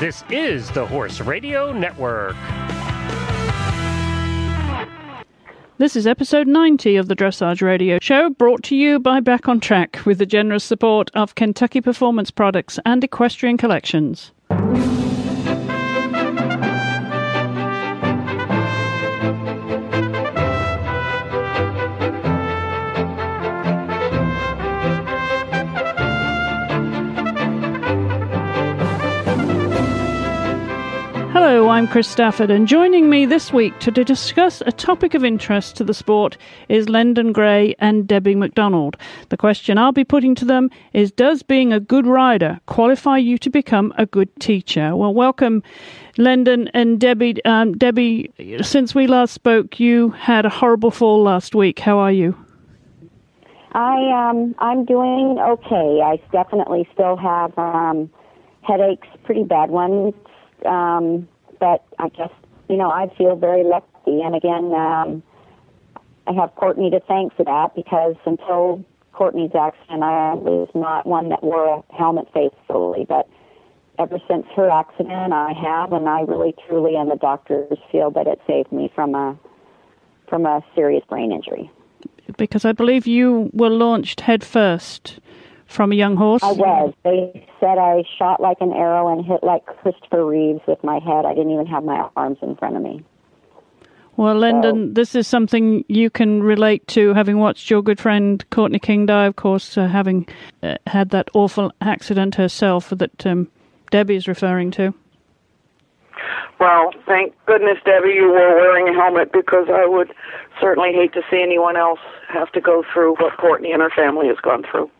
This is the Horse Radio Network. This is episode 90 of the Dressage Radio Show, brought to you by Back on Track with the generous support of Kentucky Performance Products and Equestrian Collections. I'm Chris Stafford, and joining me this week to, discuss a topic of interest to the sport is Lendon Gray and Debbie McDonald. The question I'll be putting to them is Does being a good rider qualify you to become a good teacher? Well, welcome, Lendon and Debbie. Um, Debbie, since we last spoke, you had a horrible fall last week. How are you? I um I'm doing okay. I definitely still have um headaches, pretty bad ones. Um but I guess you know I feel very lucky. And again, um I have Courtney to thank for that because until Courtney's accident, I was not one that wore a helmet faithfully. But ever since her accident, I have, and I really, truly, and the doctors feel that it saved me from a from a serious brain injury because I believe you were launched headfirst from a young horse. I was. They said I shot like an arrow and hit like Christopher Reeves with my head. I didn't even have my arms in front of me. Well, Lendon, so, this is something you can relate to, having watched your good friend Courtney King-Dye, of course, uh, having uh, had that awful accident herself that um, Debbie is referring to. Well, thank goodness, Debbie, you were wearing a helmet because I would certainly hate to see anyone else have to go through what Courtney and her family has gone through.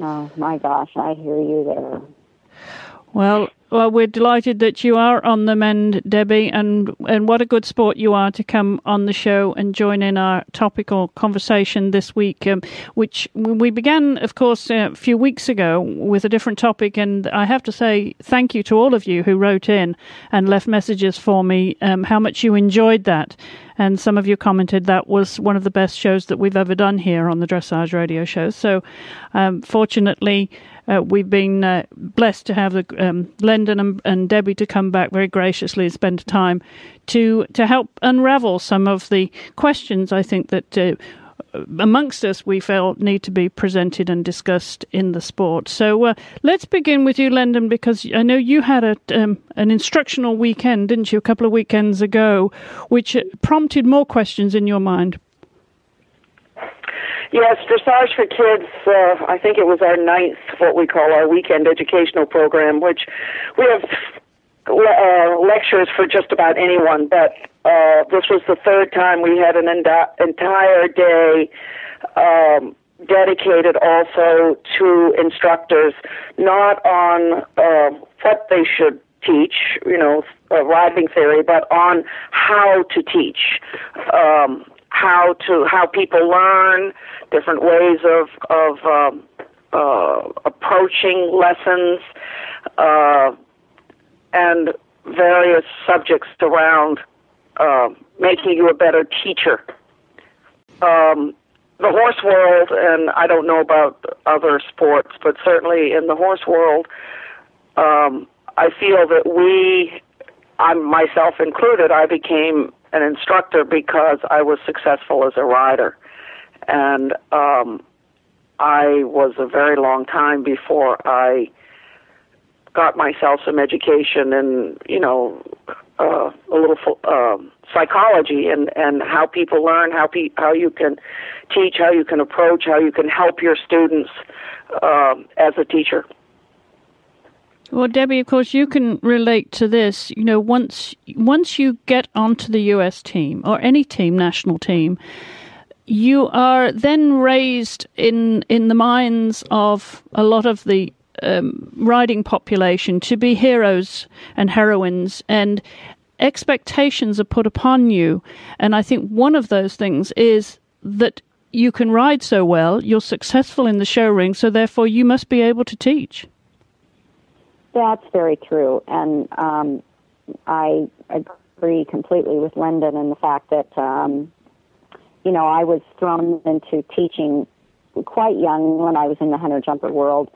Oh my gosh, I hear you there. Well, well, we're delighted that you are on the mend, Debbie, and and what a good sport you are to come on the show and join in our topical conversation this week, um, which we began, of course, a few weeks ago with a different topic. And I have to say thank you to all of you who wrote in and left messages for me, um, how much you enjoyed that. And some of you commented that was one of the best shows that we've ever done here on the Dressage Radio Show. So, um, fortunately, uh, we've been uh, blessed to have the, um, Lendon and, and, Debbie to come back very graciously and spend time to to help unravel some of the questions I think that uh, amongst us we felt need to be presented and discussed in the sport. So uh, let's begin with you, Lendon, because I know you had a, um, an instructional weekend, didn't you, a couple of weekends ago, which prompted more questions in your mind. Yes, Dressage for Kids, uh, I think it was our ninth, what we call our weekend educational program, which we have uh, lectures for just about anyone, but uh, this was the third time we had an ent- entire day um, dedicated also to instructors, not on uh, what they should teach, you know, uh, riding theory, but on how to teach. Um, how to how people learn, different ways of of um, uh, approaching lessons, uh, and various subjects around uh, making you a better teacher. Um, the horse world, and I don't know about other sports, but certainly in the horse world, um, I feel that we, I myself included, I became an instructor because I was successful as a rider. And um, I was a very long time before I got myself some education and, you know, uh, a little uh, psychology and, and how people learn, how, pe- how you can teach, how you can approach, how you can help your students uh, as a teacher. Well, Debbie, of course, you can relate to this. You know, once once you get onto the U.S. team or any team, national team, you are then raised in in the minds of a lot of the um, riding population to be heroes and heroines, and expectations are put upon you. And I think one of those things is that you can ride so well, you're successful in the show ring, so therefore you must be able to teach. That's very true, and um, I agree completely with Lendon in the fact that um, you know I was thrown into teaching quite young when I was in the hunter jumper world,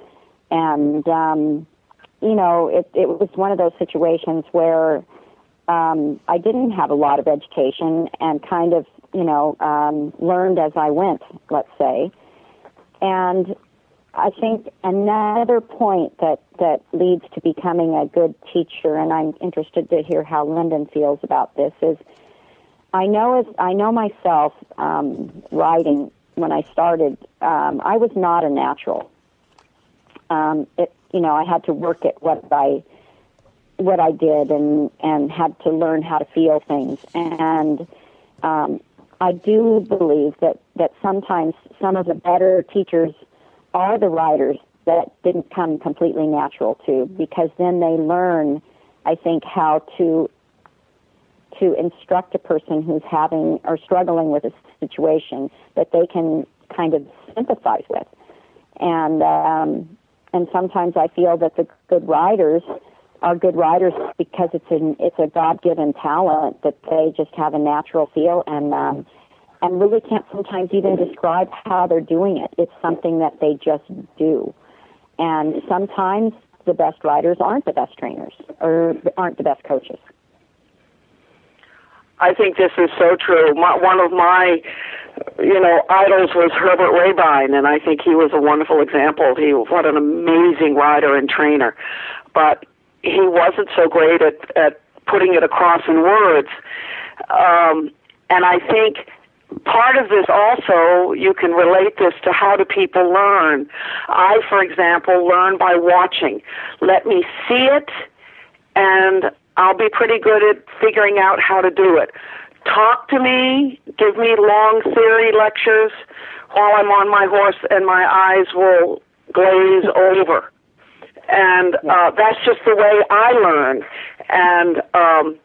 and um, you know, it, it was one of those situations where um, I didn't have a lot of education and kind of, you know, um, learned as I went, let's say. And I think another point that, that leads to becoming a good teacher, and I'm interested to hear how Lendon feels about this, is I know as I know myself um, riding when I started, um, I was not a natural. Um, it, you know, I had to work at what I what I did and and had to learn how to feel things. And um, I do believe that that sometimes some of the better teachers are the riders that didn't come completely natural to, because then they learn, I think, how to to instruct a person who's having or struggling with a situation that they can kind of sympathize with. And um, and sometimes I feel that the good riders are good riders because it's an it's a God given talent that they just have a natural feel and um, and really can't sometimes even describe how they're doing it. It's something that they just do. And sometimes the best riders aren't the best trainers or aren't the best coaches. I think this is so true. My, one of my, you know, idols was Herbert Rehbein, and I think he was a wonderful example. He was what an amazing rider and trainer, but he wasn't so great at at putting it across in words. Um, and I think part of this also you can relate this to how do people learn. I, for example, learn by watching. Let me see it, and I'll be pretty good at figuring out how to do it. Talk to me, give me long theory lectures while I'm on my horse, and my eyes will glaze over. And uh, that's just the way I learn. And um,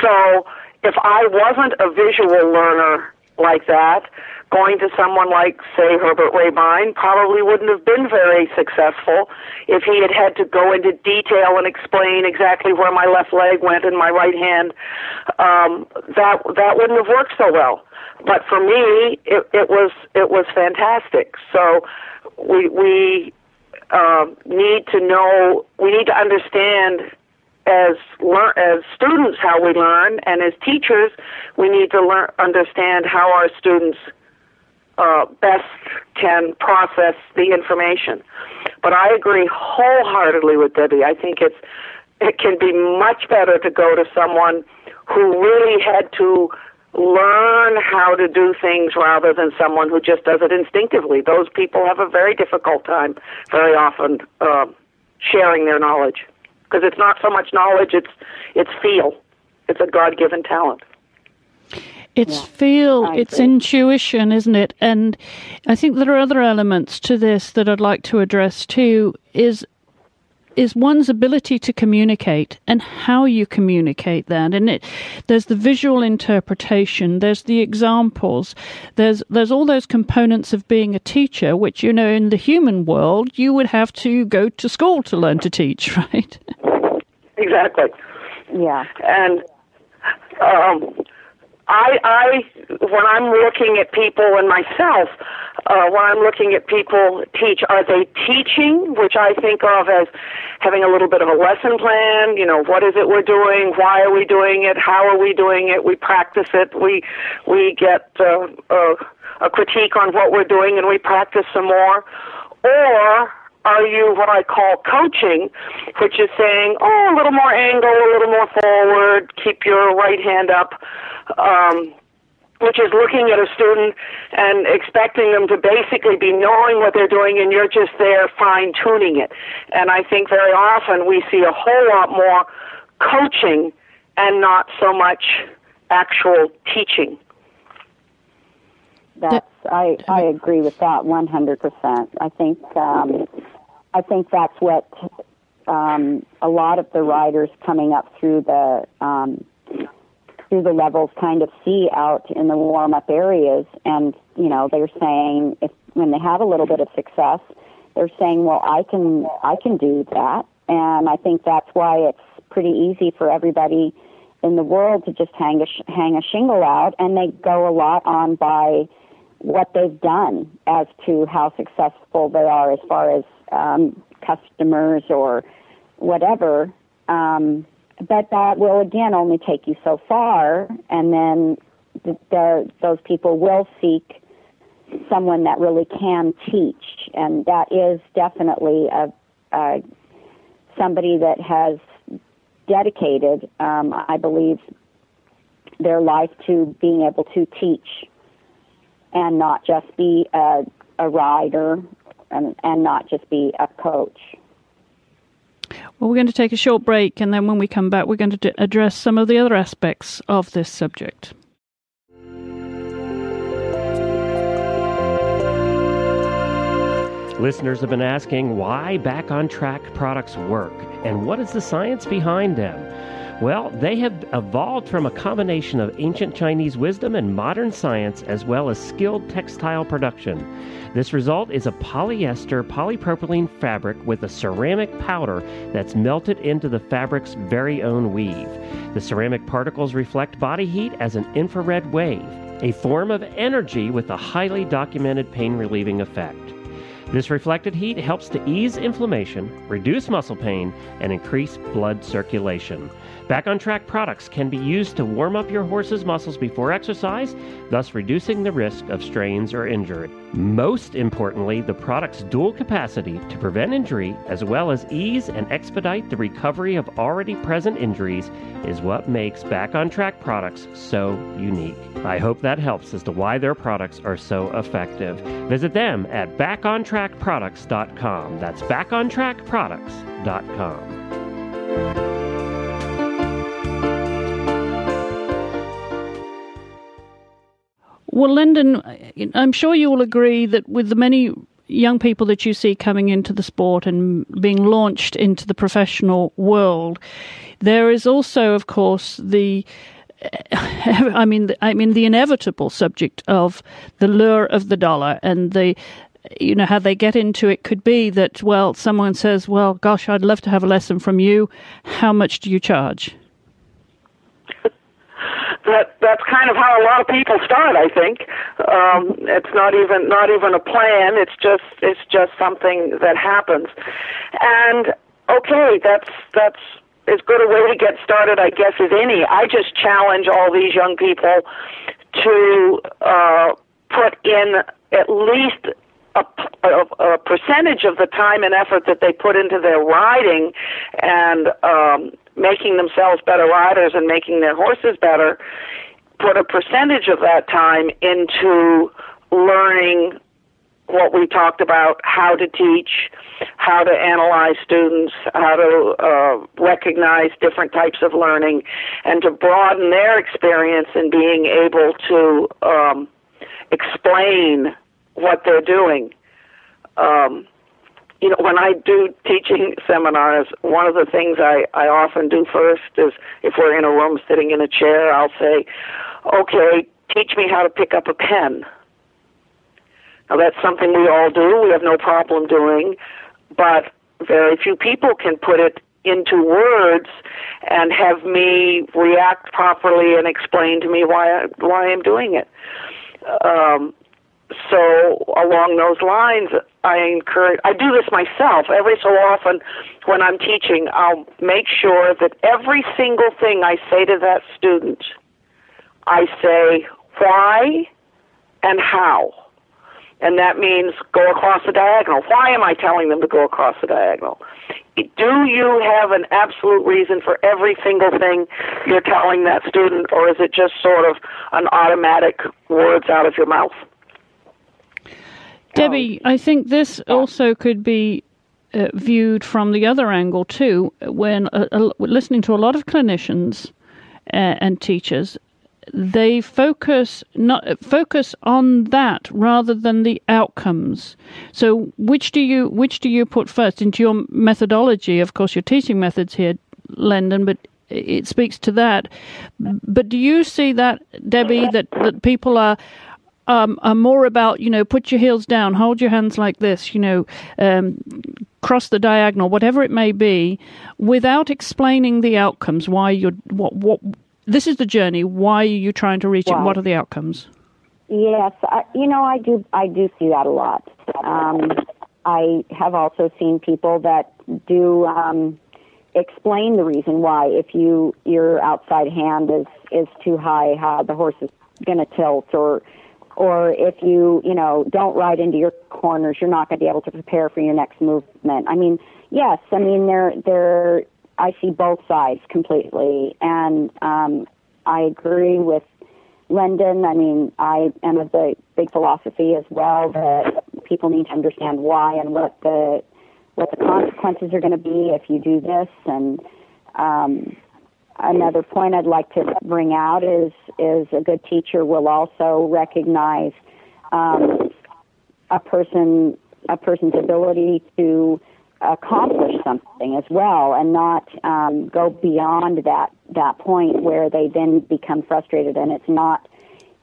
so if I wasn't a visual learner like that, going to someone like, say, Herbert Rehbein probably wouldn't have been very successful if he had had to go into detail and explain exactly where my left leg went and my right hand. Um, that that wouldn't have worked so well. But for me, it, it was it was fantastic. So we we uh, need to know we need to understand as as students how we learn, and as teachers, we need to learn understand how our students uh, best can process the information. But I agree wholeheartedly with Debbie. I think it's it can be much better to go to someone who really had to learn how to do things rather than someone who just does it instinctively. Those people have a very difficult time very often uh, sharing their knowledge because it's not so much knowledge; it's it's feel. It's a God-given talent. It's yeah, feel, it's intuition, isn't it? And I think there are other elements to this that I'd like to address too. Is is one's ability to communicate and how you communicate that and it there's the visual interpretation there's the examples there's there's all those components of being a teacher which you know in the human world you would have to go to school to learn to teach right exactly yeah and um I, I, when I'm looking at people and myself, uh, when I'm looking at people teach, are they teaching, which I think of as having a little bit of a lesson plan? You know, what is it we're doing? Why are we doing it? How are we doing it? We practice it. We we get uh, uh, a critique on what we're doing, and we practice some more. Or are you what I call coaching, which is saying, oh, a little more angle, a little more forward, keep your right hand up, um, which is looking at a student and expecting them to basically be knowing what they're doing and you're just there fine tuning it. And I think very often we see a whole lot more coaching and not so much actual teaching. That's I I agree with that one hundred percent. I think um, I think that's what um, a lot of the riders coming up through the um, through the levels kind of see out in the warm up areas, and you know they're saying if when they have a little bit of success, they're saying, well, I can I can do that, and I think that's why it's pretty easy for everybody in the world to just hang a sh- hang a shingle out, and they go a lot on by what they've done as to how successful they are as far as um, customers or whatever. Um, but that will again only take you so far, and then the, the, those people will seek someone that really can teach, and that is definitely a, a somebody that has dedicated, um, I believe, their life to being able to teach and not just be a, a rider and, and not just be a coach. Well, we're going to take a short break, and then when we come back, we're going to address some of the other aspects of this subject. Listeners have been asking why Back on Track products work and what is the science behind them. Well, they have evolved from a combination of ancient Chinese wisdom and modern science, as well as skilled textile production. This result is a polyester polypropylene fabric with a ceramic powder that's melted into the fabric's very own weave. The ceramic particles reflect body heat as an infrared wave, a form of energy with a highly documented pain relieving effect. This reflected heat helps to ease inflammation, reduce muscle pain, and increase blood circulation. Back on Track products can be used to warm up your horse's muscles before exercise, thus reducing the risk of strains or injury. Most importantly, the product's dual capacity to prevent injury as well as ease and expedite the recovery of already present injuries is what makes Back on Track products so unique. I hope that helps as to why their products are so effective. Visit them at backontrackproducts.com. That's backontrackproducts.com. Well, Lendon, I'm sure you will agree that with the many young people that you see coming into the sport and being launched into the professional world, there is also, of course, the I mean, I mean the inevitable subject of the lure of the dollar and the you know how they get into it could be that well someone says well gosh i'd love to have a lesson from you. How much do you charge that that's kind of how a lot of people start. I think um, it's not even not even a plan. It's just it's just something that happens, and okay, that's that's as good a way to get started, I guess, as any. I just challenge all these young people to uh, put in at least a, a, a, percentage of the time and effort that they put into their riding and um, making themselves better riders and making their horses better, put a percentage of that time into learning what we talked about how to teach, how to analyze students, how to uh, recognize different types of learning, and to broaden their experience in being able to um, explain what they're doing. Um, you know, when I do teaching seminars, one of the things I, I often do first is if we're in a room sitting in a chair, I'll say, okay, teach me how to pick up a pen. Now that's something we all do, we have no problem doing, but very few people can put it into words and have me react properly and explain to me why I, why I'm doing it. Um, so along those lines, I encourage. I do this myself every so often when I'm teaching. I'll make sure that every single thing I say to that student, I say why and how. And that means go across the diagonal. Why am I telling them to go across the diagonal? Do you have an absolute reason for every single thing you're telling that student, or is it just sort of an automatic words out of your mouth? Debbie, I think this also could be uh, viewed from the other angle too. When uh, uh, listening to a lot of clinicians uh, and teachers, they focus not focus on that rather than the outcomes. So, which do you which do you put first into your methodology? Of course, your teaching methods here, Lendon, but it speaks to that. But do you see that, Debbie, that, that people are um, are more about you know put your heels down, hold your hands like this, you know, um, cross the diagonal, whatever it may be, without explaining the outcomes. Why you're what what this is the journey. Why are you trying to reach it? What are the outcomes? Yes, I, you know I do I do see that a lot. Um, I have also seen people that do um, explain the reason why if you your outside hand is is too high, how the horse is going to tilt, or or if you you know don't ride into your corners, you're not going to be able to prepare for your next movement. I mean, yes, I mean they're they're I see both sides completely, and um, I agree with Lendon. I mean, I am of the big philosophy as well that people need to understand why and what the what the consequences are going to be if you do this. And um, another point I'd like to bring out is is a good teacher will also recognize um, a person a person's ability to accomplish something as well and not um, go beyond that that point where they then become frustrated and it's not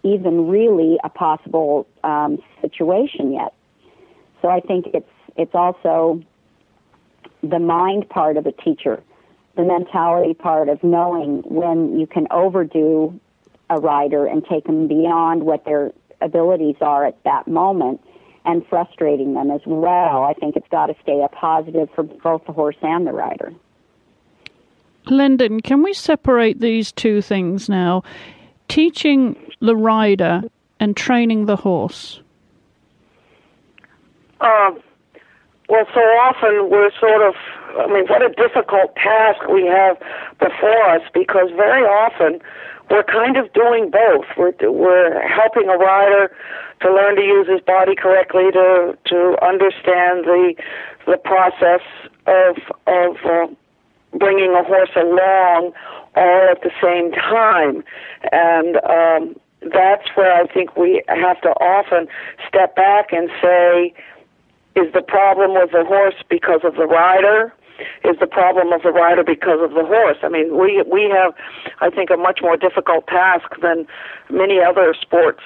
even really a possible um, situation yet. So I think it's it's also the mind part of a teacher, the mentality part of knowing when you can overdo a rider and take them beyond what their abilities are at that moment and frustrating them as well. I think it's got to stay a positive for both the horse and the rider. Lendon, can we separate these two things now? Teaching the rider and training the horse? Um, well, so often we're sort of, I mean, what a difficult task we have before us because very often we're kind of doing both. We're, we're helping a rider to learn to use his body correctly, to to understand the the process of of uh, bringing a horse along all at the same time, and um, that's where I think we have to often step back and say, is the problem with the horse because of the rider? Is the problem of the rider because of the horse? I mean, we we have, I think, a much more difficult task than many other sports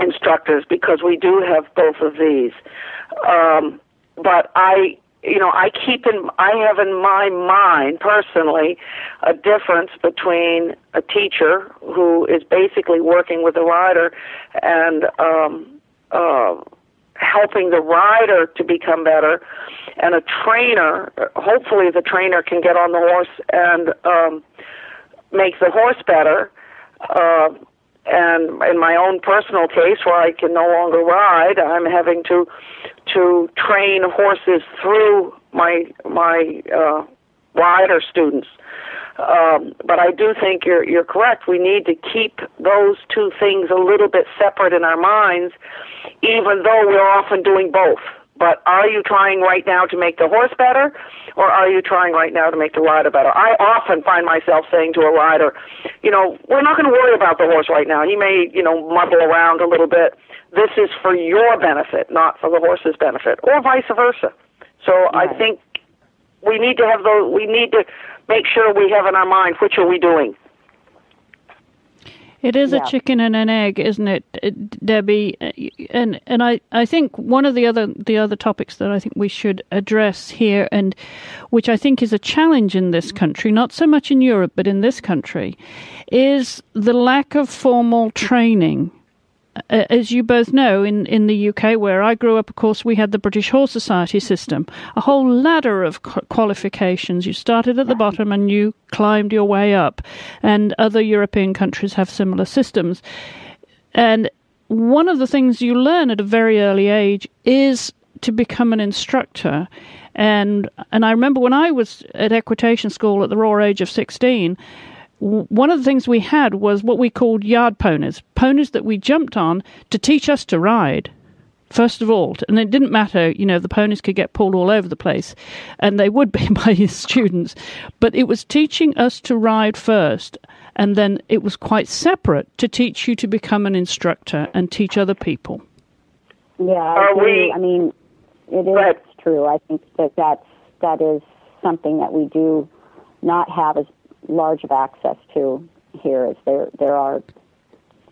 instructors because we do have both of these. Um, but I, you know, I keep in, I have in my mind personally a difference between a teacher who is basically working with a rider and um, uh, helping the rider to become better, and a trainer. Hopefully, the trainer can get on the horse and um, make the horse better. Uh, and in my own personal case where I can no longer ride, I'm having to to train horses through my my uh, rider students. Um, but I do think you're you're correct. We need to keep those two things a little bit separate in our minds, even though we're often doing both. But are you trying right now to make the horse better, or are you trying right now to make the rider better? I often find myself saying to a rider, you know, we're not going to worry about the horse right now. He may, you know, muddle around a little bit. This is for your benefit, not for the horse's benefit, or vice versa. So right. I think we need to have those. We need to make sure we have in our mind which are we doing. It is yeah. a chicken and an egg, isn't it, uh, Debbie? Uh, and and I, I think one of the other the other topics that I think we should address here, and which I think is a challenge in this country, not so much in Europe, but in this country, is the lack of formal training Uh, as you both know, in, in the UK, where I grew up, of course, we had the British Horse Society system, a whole ladder of qualifications. You started at the bottom and you climbed your way up. And other European countries have similar systems. And one of the things you learn at a very early age is to become an instructor. And and I remember when I was at equitation school at the raw age of 16, one of the things we had was what we called yard ponies, ponies that we jumped on to teach us to ride. First of all, and it didn't matter, you know, the ponies could get pulled all over the place, and they would be by his students, but it was teaching us to ride first, and then it was quite separate to teach you to become an instructor and teach other people. Yeah, I, we, I mean, it is true. I think that that's, that is something that we do not have as large of access to here as there there are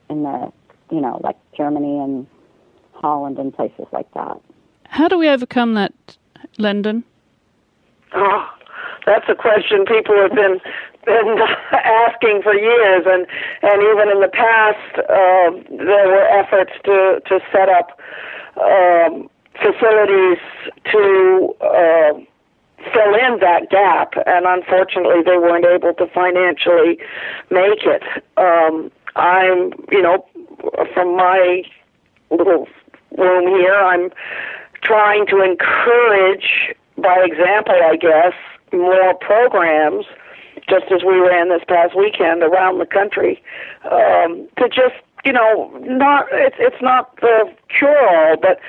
in the you know like Germany and Holland and places like that. How do we overcome that, Lendon? Oh, that's a question people have been been asking for years, and and even in the past, uh, there were efforts to to set up um, facilities to uh, fill in that gap, and unfortunately, they weren't able to financially make it. Um, I'm, you know, from my little room here, I'm trying to encourage, by example, I guess, more programs, just as we ran this past weekend around the country, um, to just, you know, not it's it's not the cure all, but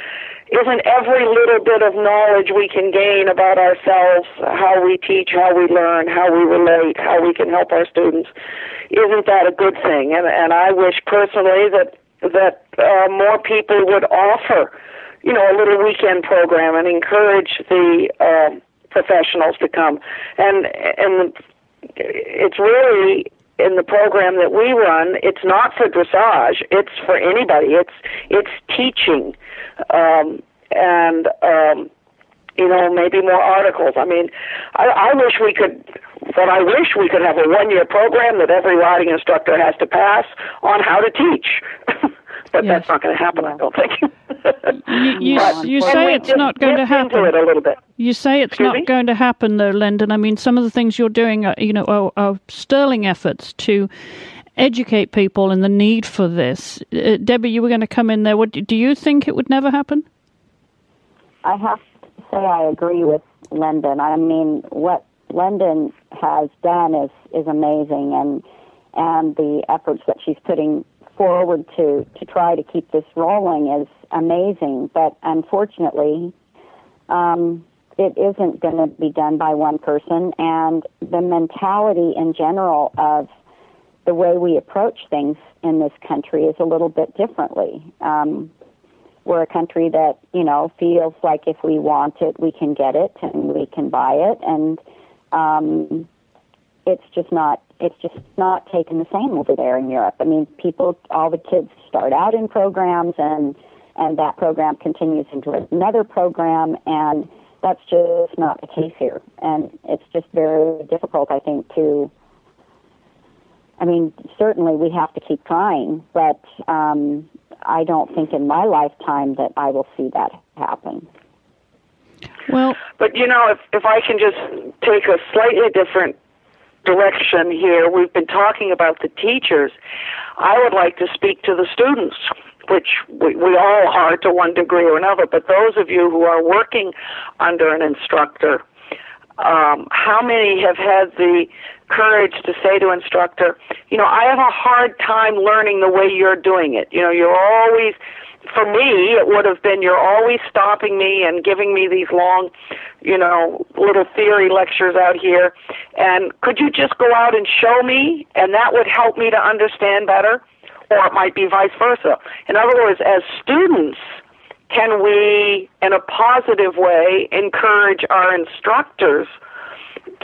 isn't every little bit of knowledge we can gain about ourselves, how we teach, how we learn, how we relate, how we can help our students, isn't that a good thing? And and I wish personally that that uh, more people would offer, you know, a little weekend program and encourage the uh, professionals to come. And and it's really in the program that we run, it's not for dressage. It's for anybody. It's it's teaching, um, and um, you know maybe more articles. I mean, I, I wish we could. But I wish we could have a one-year program that every riding instructor has to pass on how to teach. but yes. that's not going to happen. I don't think. you, you, but, you say it's not going to happen. It a little bit. You say it's Excuse not me? going to happen, though, Lendon. I mean, some of the things you're doing, are, you know, are, are sterling efforts to educate people and the need for this. Uh, Debbie, you were going to come in there. What do you think it would never happen? I have to say I agree with Lendon. I mean, what Lendon has done is is amazing, and and the efforts that she's putting forward to to try to keep this rolling is amazing. But unfortunately, um, it isn't going to be done by one person, and the mentality in general of the way we approach things in this country is a little bit differently. Um, we're a country that you know feels like if we want it, we can get it and we can buy it, and um, it's just not it's just not taken the same over there in Europe. I mean, people, all the kids start out in programs, and and that program continues into another program, and that's just not the case here. And it's just very difficult, I think, to. I mean, certainly we have to keep trying, but um, I don't think in my lifetime that I will see that happen. Well, but you know, if if I can just take a slightly different direction here, we've been talking about the teachers. I would like to speak to the students, which we, we all are to one degree or another. But those of you who are working under an instructor, um, how many have had the courage to say to instructor, you know, I have a hard time learning the way you're doing it. You know, you're always for me, it would have been you're always stopping me and giving me these long, you know, little theory lectures out here. And could you just go out and show me? And that would help me to understand better. Or it might be vice versa. In other words, as students, can we, in a positive way, encourage our instructors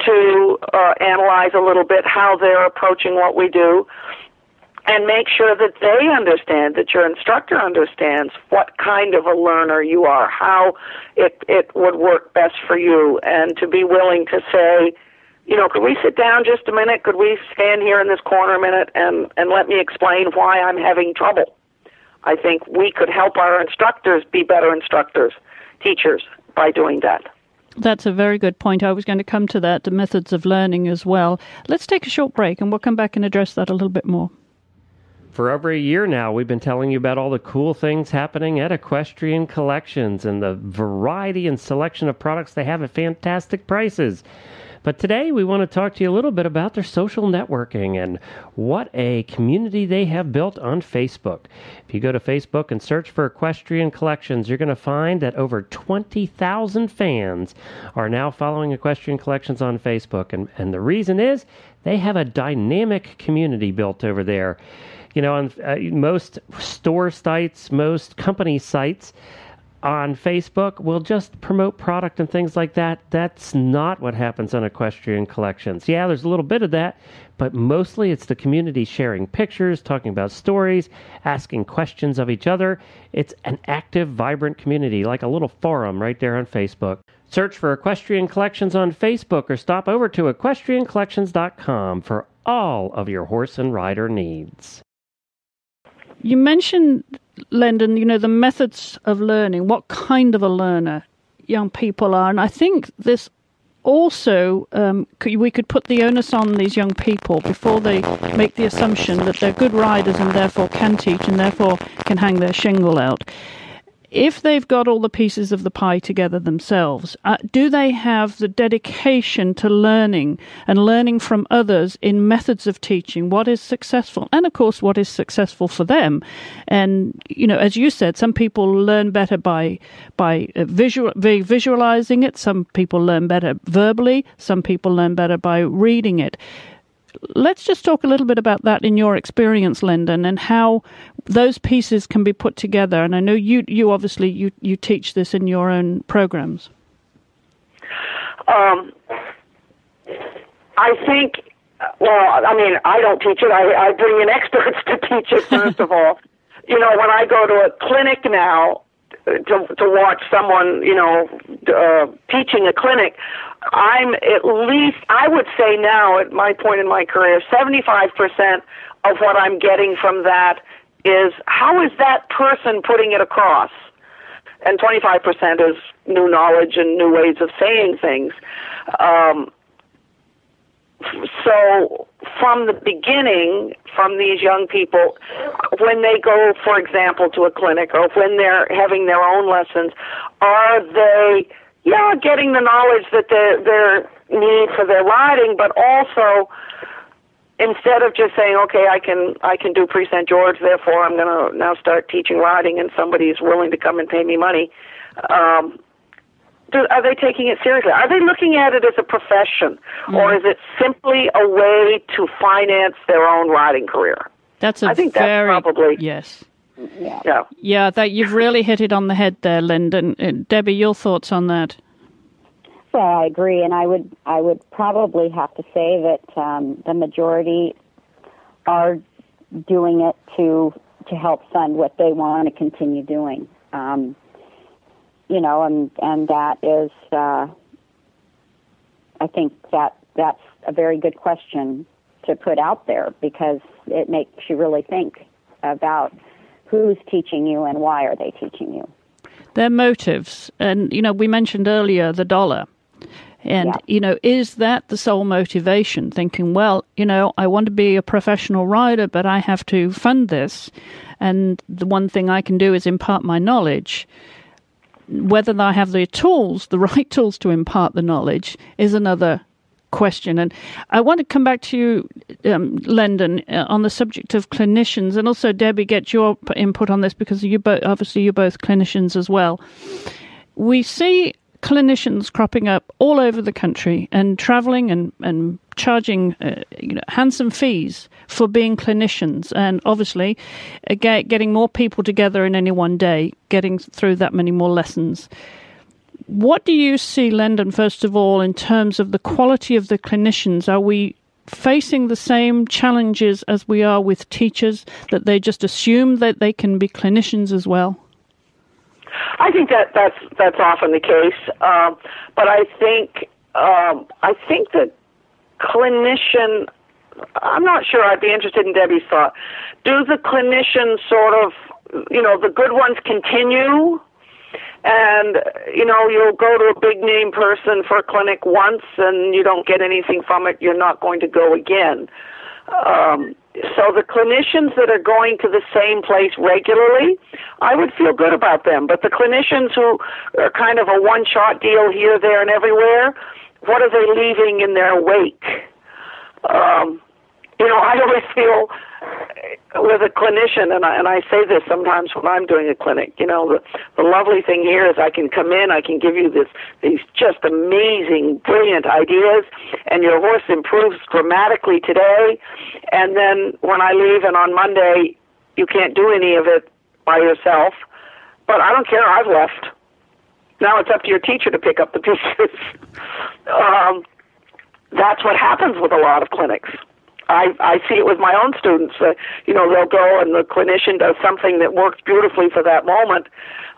to uh, analyze a little bit how they're approaching what we do and make sure that they understand that your instructor understands what kind of a learner you are, how it it would work best for you, and to be willing to say, you know, could we sit down just a minute? Could we stand here in this corner a minute and and let me explain why I'm having trouble? I think we could help our instructors be better instructors, teachers by doing that. That's a very good point. I was going to come to that, the methods of learning as well. Let's take a short break and we'll come back and address that a little bit more. For over a year now, we've been telling you about all the cool things happening at Equestrian Collections and the variety and selection of products they have at fantastic prices. But today we want to talk to you a little bit about their social networking and what a community they have built on Facebook. If you go to Facebook and search for Equestrian Collections, you're going to find that over 20,000 fans are now following Equestrian Collections on Facebook. And, and the reason is they have a dynamic community built over there you know, on uh, most store sites, most company sites on Facebook will just promote product and things like that. That's not what happens on Equestrian Collections. Yeah, there's a little bit of that, but mostly it's the community sharing pictures, talking about stories, asking questions of each other. It's an active, vibrant community, like a little forum right there on Facebook. Search for Equestrian Collections on Facebook or stop over to equestriancollections.com for all of your horse and rider needs. You mentioned, Lendon, you know, the methods of learning, what kind of a learner young people are. And I think this also um, we could put the onus on these young people before they make the assumption that they're good riders and therefore can teach and therefore can hang their shingle out if they've got all the pieces of the pie together themselves, uh, do they have the dedication to learning and learning from others in methods of teaching what is successful and of course what is successful for them? And you know, as you said, some people learn better by by uh, visual visualizing it. Some people learn better verbally. Some people learn better by reading it let's just talk a little bit about that in your experience, Lendon, and how those pieces can be put together. And I know you, you obviously you, you teach this in your own programs. Um, I think. Well, I mean, I don't teach it. I, I bring in experts to teach it. First of all, you know, when I go to a clinic now, to to watch someone, you know, uh, teaching a clinic, I'm at least I would say now at my point in my career, 75% of what I'm getting from that is how is that person putting it across? And 25% is new knowledge and new ways of saying things. Um, so from the beginning, from these young people, when they go, for example, to a clinic or when they're having their own lessons, are they, yeah, getting the knowledge that they their need for their riding, but also instead of just saying, okay, I can I can do Prix St. George, therefore I'm going to now start teaching riding, and somebody is willing to come and pay me money. Um, do, are they taking it seriously? Are they looking at it as a profession, mm. or is it simply a way to finance their own riding career? That's a I think very, that's probably yes. Yeah. yeah. Yeah, that you've really hit it on the head there, Lendon. Uh, Debbie, your thoughts on that? Well, I agree, and I would I would probably have to say that um, the majority are doing it to to help fund what they want to continue doing. Um, you know, and and that is, uh, I think that that's a very good question to put out there because it makes you really think about who's teaching you and why are they teaching you. Their motives, and you know, we mentioned earlier the dollar. And, yeah. you know, is that the sole motivation? Thinking, well, you know, I want to be a professional rider, but I have to fund this. And the one thing I can do is impart my knowledge whether I have the tools, the right tools to impart the knowledge, is another question. And I want to come back to you, um, Lendon, uh, on the subject of clinicians, and also Debbie, get your input on this because you both, obviously, you're both clinicians as well. We see clinicians cropping up all over the country and traveling and, and charging uh, you know, handsome fees for being clinicians. And obviously, uh, getting more people together in any one day, getting through that many more lessons. What do you see, Lendon, first of all, in terms of the quality of the clinicians? Are we facing the same challenges as we are with teachers, that they just assume that they can be clinicians as well? I think that that's that's often the case, um, but I think um, I think that clinician. I'm not sure. I'd be interested in Debbie's thought. Do the clinicians sort of, you know, the good ones continue, and you know, you'll go to a big name person for a clinic once, and you don't get anything from it. You're not going to go again. Um, so the clinicians that are going to the same place regularly, I would feel good about them. But the clinicians who are kind of a one shot deal here, there, and everywhere, what are they leaving in their wake? Um, you know, I always feel with a clinician, and I, and I say this sometimes when I'm doing a clinic. You know, the the lovely thing here is I can come in, I can give you this these just amazing, brilliant ideas, and your horse improves dramatically today, and then when I leave and on Monday you can't do any of it by yourself, but I don't care. I've left. Now it's up to your teacher to pick up the pieces. um, that's what happens with a lot of clinics. I I see it with my own students. Uh, you know, they'll go and the clinician does something that works beautifully for that moment,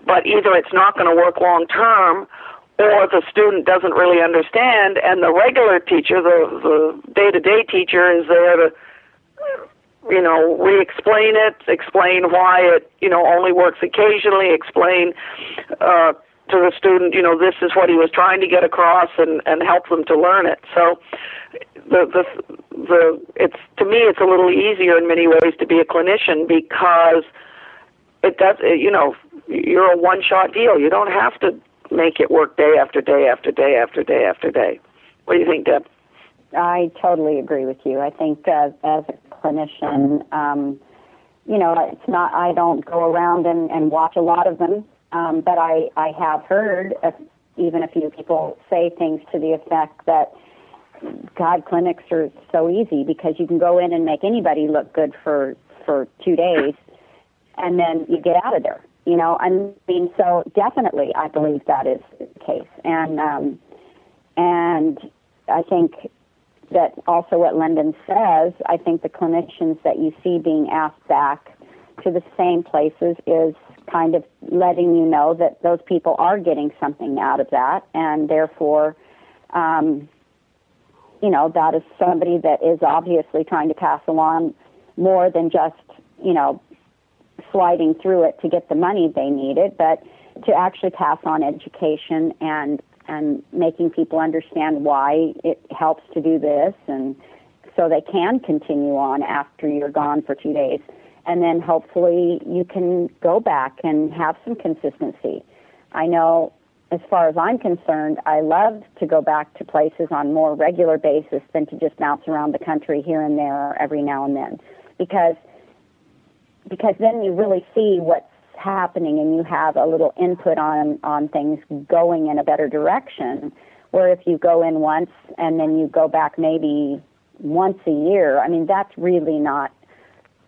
but either it's not going to work long term, or the student doesn't really understand, and the regular teacher, the the day to day teacher, is there to you know re-explain it, explain why it you know only works occasionally, explain. uh to the student, you know, this is what he was trying to get across, and and help them to learn it. So, the the the it's to me it's a little easier in many ways to be a clinician because it does you know you're a one shot deal. You don't have to make it work day after day after day after day after day. What do you think, Deb? I totally agree with you. I think uh, as a clinician, um, you know, it's not. I don't go around and, and watch a lot of them, um, but I I have heard a, even a few people say things to the effect that God clinics are so easy because you can go in and make anybody look good for for two days, and then you get out of there. You know, I mean, so definitely, I believe that is the case, and um, and I think that also what Lendon says, I think the clinicians that you see being asked back to the same places is kind of letting you know that those people are getting something out of that, and therefore, um, you know, that is somebody that is obviously trying to pass along more than just, you know, sliding through it to get the money they needed, but to actually pass on education and and making people understand why it helps to do this and so they can continue on after you're gone for two days. And then hopefully you can go back and have some consistency. I know as far as I'm concerned, I love to go back to places on more regular basis than to just bounce around the country here and there every now and then. Because because then you really see what's happening and you have a little input on on things going in a better direction where if you go in once and then you go back maybe once a year i mean that's really not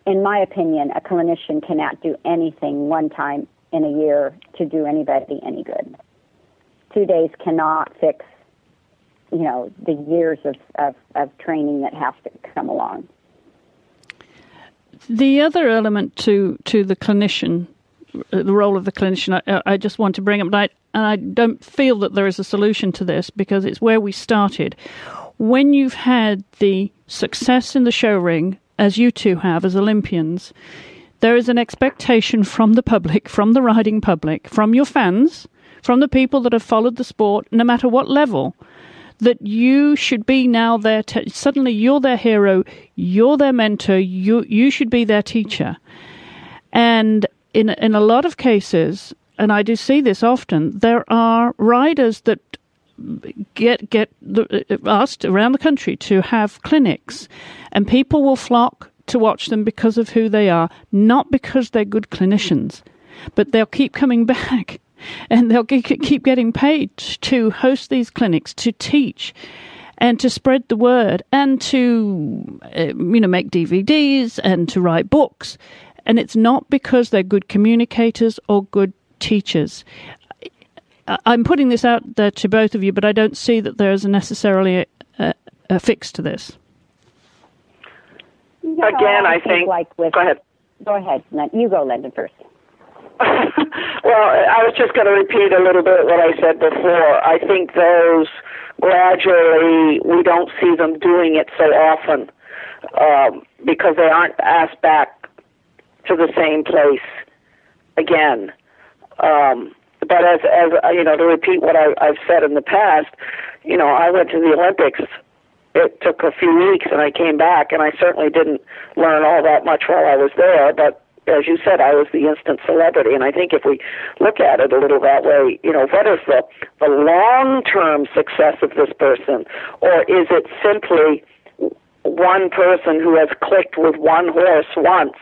in my opinion a clinician cannot do anything one time in a year to do anybody any good two days cannot fix you know the years of of, of training that have to come along the other element to to the clinician uh, the role of the clinician, I, I just want to bring up, and I, and I don't feel that there is a solution to this because it's where we started. When you've had the success in the show ring, as you two have as Olympians, there is an expectation from the public, from the riding public, from your fans, from the people that have followed the sport, no matter what level, that you should be now their te- suddenly you're their hero, you're their mentor, you you should be their teacher. And in in a lot of cases, and I do see this often, there are riders that get get uh, asked around the country to have clinics, and people will flock to watch them because of who they are, not because they're good clinicians, but they'll keep coming back, and they'll keep getting paid to host these clinics to teach and to spread the word and to uh, you know make DVDs and to write books and it's not because they're good communicators or good teachers. I'm putting this out there to both of you, but I don't see that there is necessarily a, a fix to this. No, Again, I, I think, think, like with, go ahead. Go ahead. You go, Lendon, first. well, I was just going to repeat a little bit what I said before. I think those gradually we don't see them doing it so often um, because they aren't asked back to the same place again. Um, but as as uh, you know, to repeat what I, I've said in the past, you know, I went to the Olympics. It took a few weeks, and I came back, and I certainly didn't learn all that much while I was there. But as you said, I was the instant celebrity, and I think if we look at it a little that way, you know, what is the the long term success of this person, or is it simply one person who has clicked with one horse once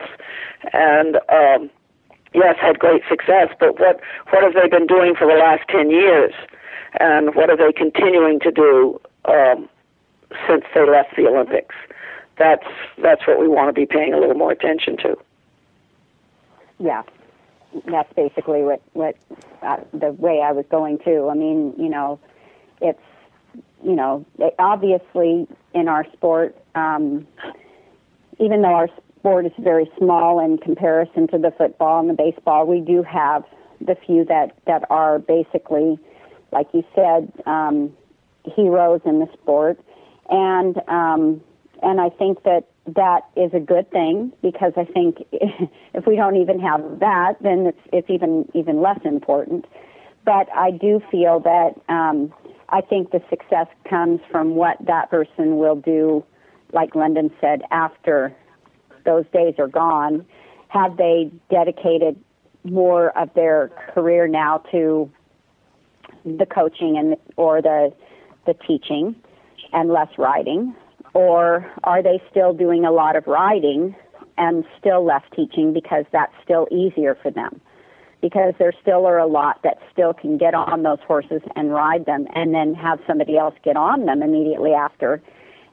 and um, yes, had great success. But what what have they been doing for the last ten years, and what are they continuing to do um, since they left the Olympics? That's that's what we want to be paying a little more attention to. Yeah, that's basically what what uh, the way I was going to. I mean, you know, it's you know, it, obviously in our sport, um, even though our sport is very small in comparison to the football and the baseball. We do have the few that that are basically, like you said, um, heroes in the sport, and um, and I think that that is a good thing because I think if we don't even have that, then it's it's even even less important. but I do feel that um, I think the success comes from what that person will do, like Lendon said, after those days are gone. Have they dedicated more of their career now to the coaching and or the the teaching and less riding or are they still doing a lot of riding and still less teaching because that's still easier for them? Because there still are a lot that still can get on those horses and ride them and then have somebody else get on them immediately after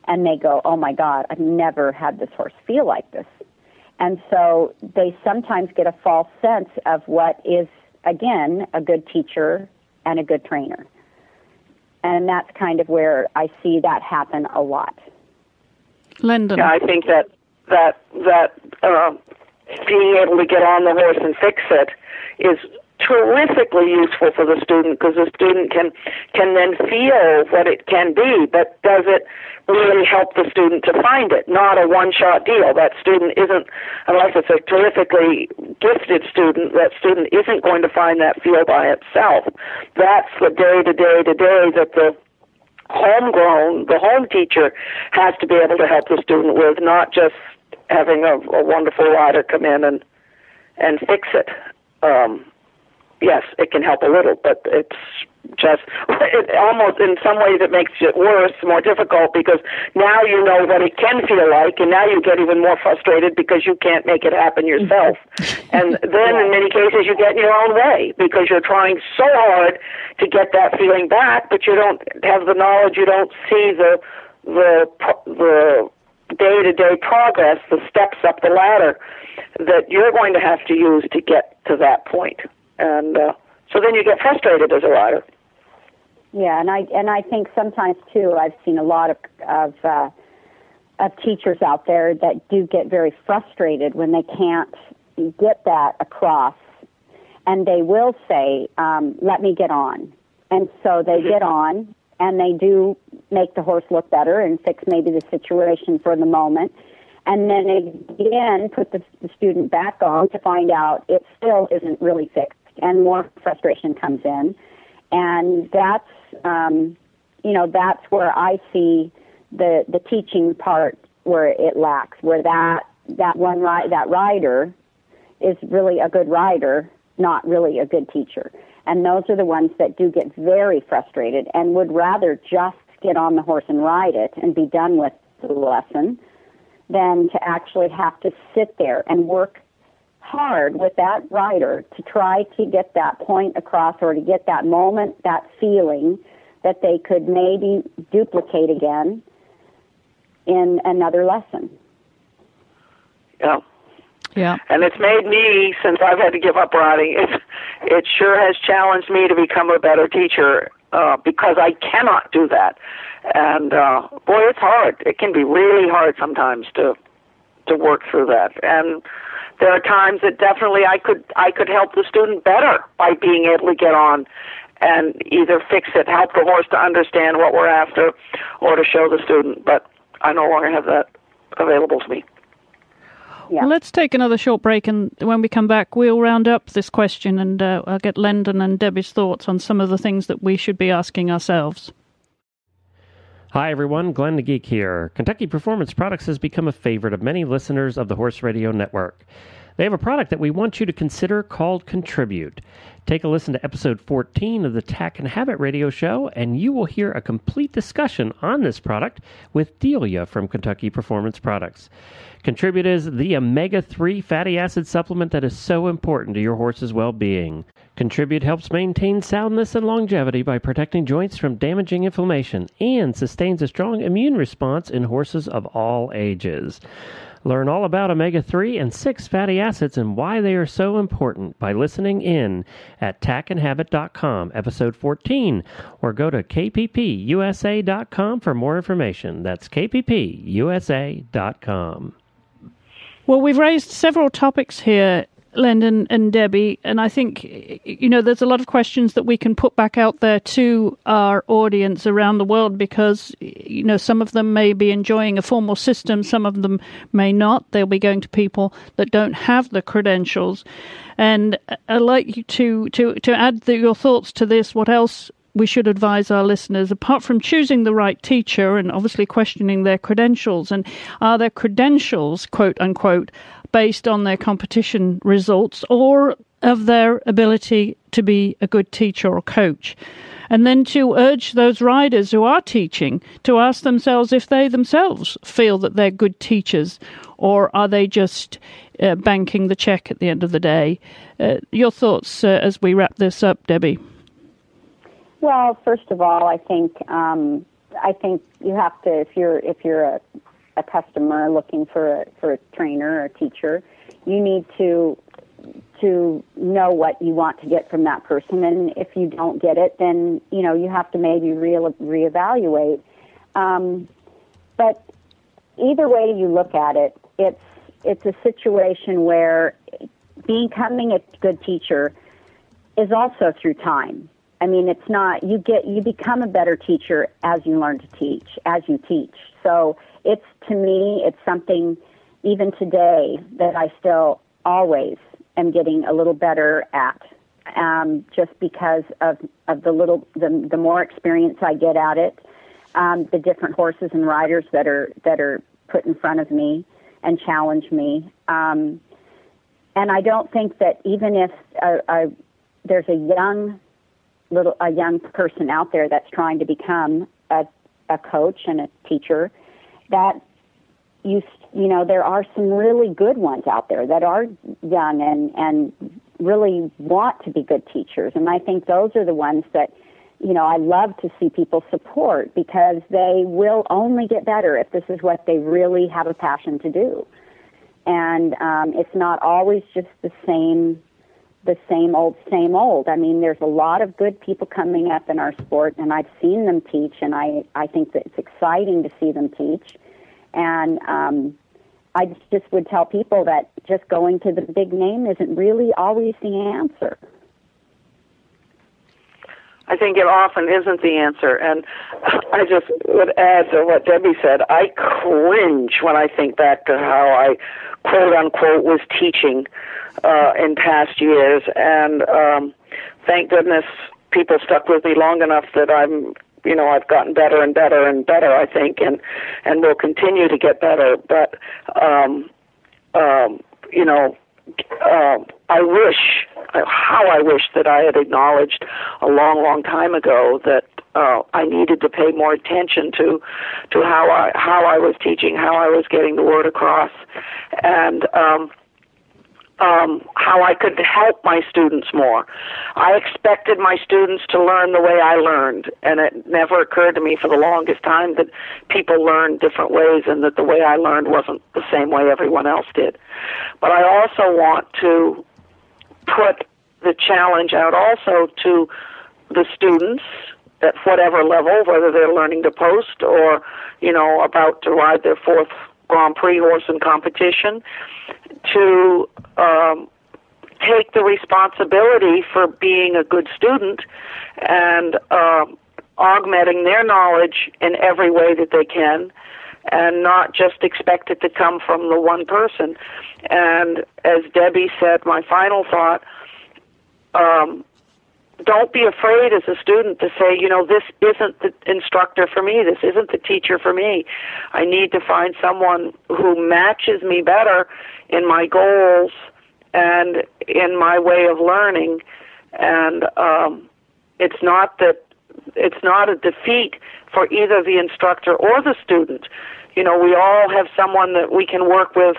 and they go oh my god i've never had this horse feel like this. And so they sometimes get a false sense of what is again a good teacher and a good trainer. And that's kind of where i see that happen a lot Lendon. Yeah, I think that that that uh, being able to get on the horse and fix it is terrifically useful for the student because the student can can then feel what it can be, but does it really help the student to find it? Not a one shot deal. That student isn't unless it's a terrifically gifted student, that student isn't going to find that feel by itself. That's the day to day to day that the homegrown, the home teacher has to be able to help the student with, not just having a, a wonderful rider come in and and fix it. Um, yes, it can help a little, but it's just it almost in some ways it makes it worse, more difficult because now you know what it can feel like, and now you get even more frustrated because you can't make it happen yourself. and then in many cases you get in your own way because you're trying so hard to get that feeling back, but you don't have the knowledge, you don't see the the the day to day progress, the steps up the ladder that you're going to have to use to get to that point. And uh, so then you get frustrated as a rider. Yeah, and I and I think sometimes too I've seen a lot of of uh, of teachers out there that do get very frustrated when they can't get that across, and they will say, um, "Let me get on," and so they get on and they do make the horse look better and fix maybe the situation for the moment. And then again, put the, the student back on to find out it still isn't really fixed, and more frustration comes in. And that's, um, you know, that's where I see the the teaching part where it lacks, where that that one ri- that rider is really a good rider, not really a good teacher. And those are the ones that do get very frustrated and would rather just get on the horse and ride it and be done with the lesson than to actually have to sit there and work hard with that rider to try to get that point across or to get that moment, that feeling that they could maybe duplicate again in another lesson. Yeah. Yeah. And it's made me, since I've had to give up riding, it, it sure has challenged me to become a better teacher uh, because I cannot do that. And uh, boy, it's hard. It can be really hard sometimes to to work through that. And there are times that definitely I could I could help the student better by being able to get on and either fix it, help the horse to understand what we're after, or to show the student. But I no longer have that available to me. Yeah. Well, let's take another short break, and when we come back, we'll round up this question and uh, I'll get Lendon and Debbie's thoughts on some of the things that we should be asking ourselves. Hi, everyone. Glenn the Geek here. Kentucky Performance Products has become a favorite of many listeners of the Horse Radio Network. They have a product that we want you to consider called Contribute. Take a listen to episode 14 of the Tack and Habit radio show, and you will hear a complete discussion on this product with Delia from Kentucky Performance Products. Contribute is the omega 3 fatty acid supplement that is so important to your horse's well being. Contribute helps maintain soundness and longevity by protecting joints from damaging inflammation and sustains a strong immune response in horses of all ages. Learn all about omega 3 and 6 fatty acids and why they are so important by listening in at tackandhabit.com, episode 14, or go to kppusa.com for more information. That's kppusa.com. Well, we've raised several topics here Lendon and Debbie, and I think you know there's a lot of questions that we can put back out there to our audience around the world because you know some of them may be enjoying a formal system, some of them may not. They'll be going to people that don't have the credentials, and I'd like you to to to add the, your thoughts to this. What else we should advise our listeners, apart from choosing the right teacher and obviously questioning their credentials, and are their credentials, quote unquote, based on their competition results or of their ability to be a good teacher or coach? And then to urge those riders who are teaching to ask themselves if they themselves feel that they're good teachers or are they just uh, banking the check at the end of the day? Uh, your thoughts uh, as we wrap this up, Debbie? Well, first of all, I think um, I think you have to if you're if you're a, a customer looking for a for a trainer or a teacher, you need to to know what you want to get from that person, and if you don't get it, then you know you have to maybe re reevaluate. Um, but either way you look at it, it's it's a situation where becoming a good teacher is also through time. I mean, it's not, you get, you become a better teacher as you learn to teach, as you teach. So it's, to me, it's something even today that I still always am getting a little better at. Um, just because of, of the little, the, the more experience I get at it, um, the different horses and riders that are, that are put in front of me and challenge me. Um, and I don't think that even if a, a, there's a young little a young person out there that's trying to become a, a coach and a teacher that you you know there are some really good ones out there that are young and and really want to be good teachers. And I think those are the ones that you know I love to see people support because they will only get better if this is what they really have a passion to do. And um, it's not always just the same the same old, same old. I mean, there's a lot of good people coming up in our sport, and I've seen them teach, and I, I think that it's exciting to see them teach. And um, I just would tell people that just going to the big name isn't really always the answer. I think it often isn't the answer. And I just would add to what Debbie said. I cringe when I think back to how I quote unquote was teaching uh, in past years, and um, thank goodness people stuck with me long enough that I'm you know I've gotten better and better and better I think and and will continue to get better. But um um you know uh, I wish how I wish that I had acknowledged a long long time ago that uh, I needed to pay more attention to to how I how I was teaching, how I was getting the word across, and um, um, how I could help my students more. I expected my students to learn the way I learned, and it never occurred to me for the longest time that people learn different ways and that the way I learned wasn't the same way everyone else did. But I also want to put the challenge out also to the students at whatever level, whether they're learning to post or, you know, about to ride their fourth Grand Prix horse in competition, to um, take the responsibility for being a good student and uh, augmenting their knowledge in every way that they can and not just expect it to come from the one person. And as Debbie said, my final thought, um, don't be afraid as a student to say, you know, this isn't the instructor for me. This isn't the teacher for me. I need to find someone who matches me better in my goals and in my way of learning. And um, it's not that it's not a defeat for either the instructor or the student. You know, we all have someone that we can work with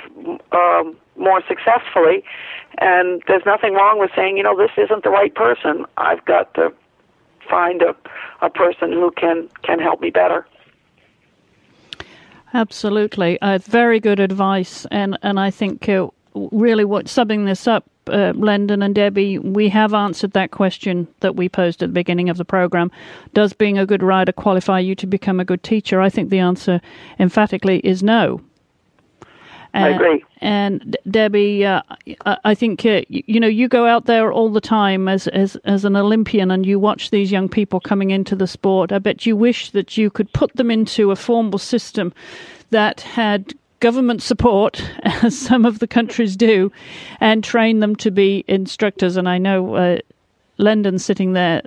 um, more successfully, and there's nothing wrong with saying, you know, this isn't the right person. I've got to find a a person who can can help me better. Absolutely, uh, very good advice, and and I think uh, really what summing this up, uh, Lendon and Debbie, we have answered that question that we posed at the beginning of the program. Does being a good rider qualify you to become a good teacher? I think the answer emphatically is no. I agree. And Debbie, uh, I think uh, you know you go out there all the time as as as an Olympian, and you watch these young people coming into the sport. I bet you wish that you could put them into a formal system that had government support, as some of the countries do, and train them to be instructors. And I know uh, Lendon's sitting there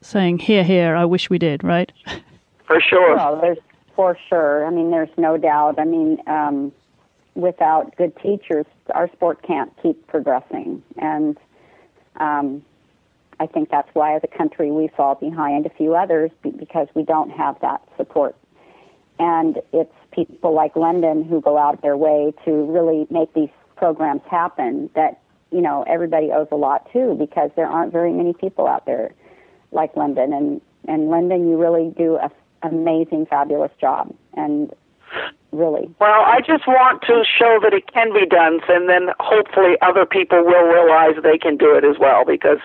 saying, "Here, here, I wish we did." Right? For sure. Well, there's for sure. I mean, there's no doubt. I mean, um, without good teachers, our sport can't keep progressing, and um, I think that's why, as a country, we fall behind a few others because we don't have that support. And it's people like Lendon who go out their way to really make these programs happen that you know everybody owes a lot to because there aren't very many people out there like Lendon and and Lendon you really do a amazing fabulous job. And really. Well I just want to show that it can be done and then hopefully other people will realize they can do it as well because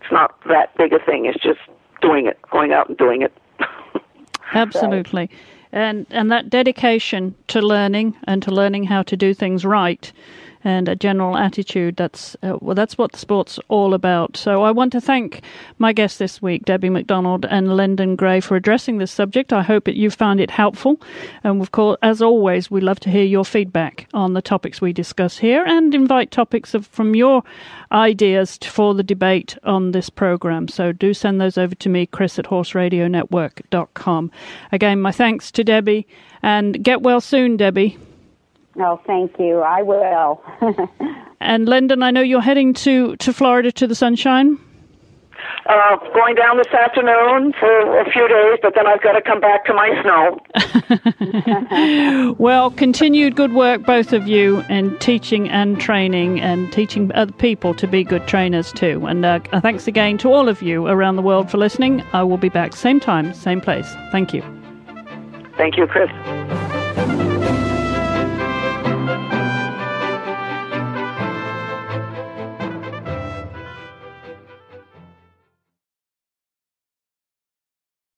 it's not that big a thing. It's just doing it going out and doing it. Absolutely. And and that dedication to learning and to learning how to do things right and a general attitude. That's uh, well, that's what the sport's all about. So I want to thank my guests this week, Debbie McDonald and Lendon Gray, for addressing this subject. I hope that you found it helpful. And of course, as always, we love to hear your feedback on the topics we discuss here and invite topics of, from your ideas for the debate on this program. So do send those over to me, Chris at horseradionetwork.com. Again, my thanks to Debbie and get well soon, Debbie. Oh, thank you. I will. and Lendon, I know you're heading to, to Florida to the sunshine. Uh, going down this afternoon for a few days, but then I've got to come back to my snow. well, continued good work, both of you, in teaching and training and teaching other people to be good trainers too. And uh, thanks again to all of you around the world for listening. I will be back same time, same place. Thank you. Thank you, Chris.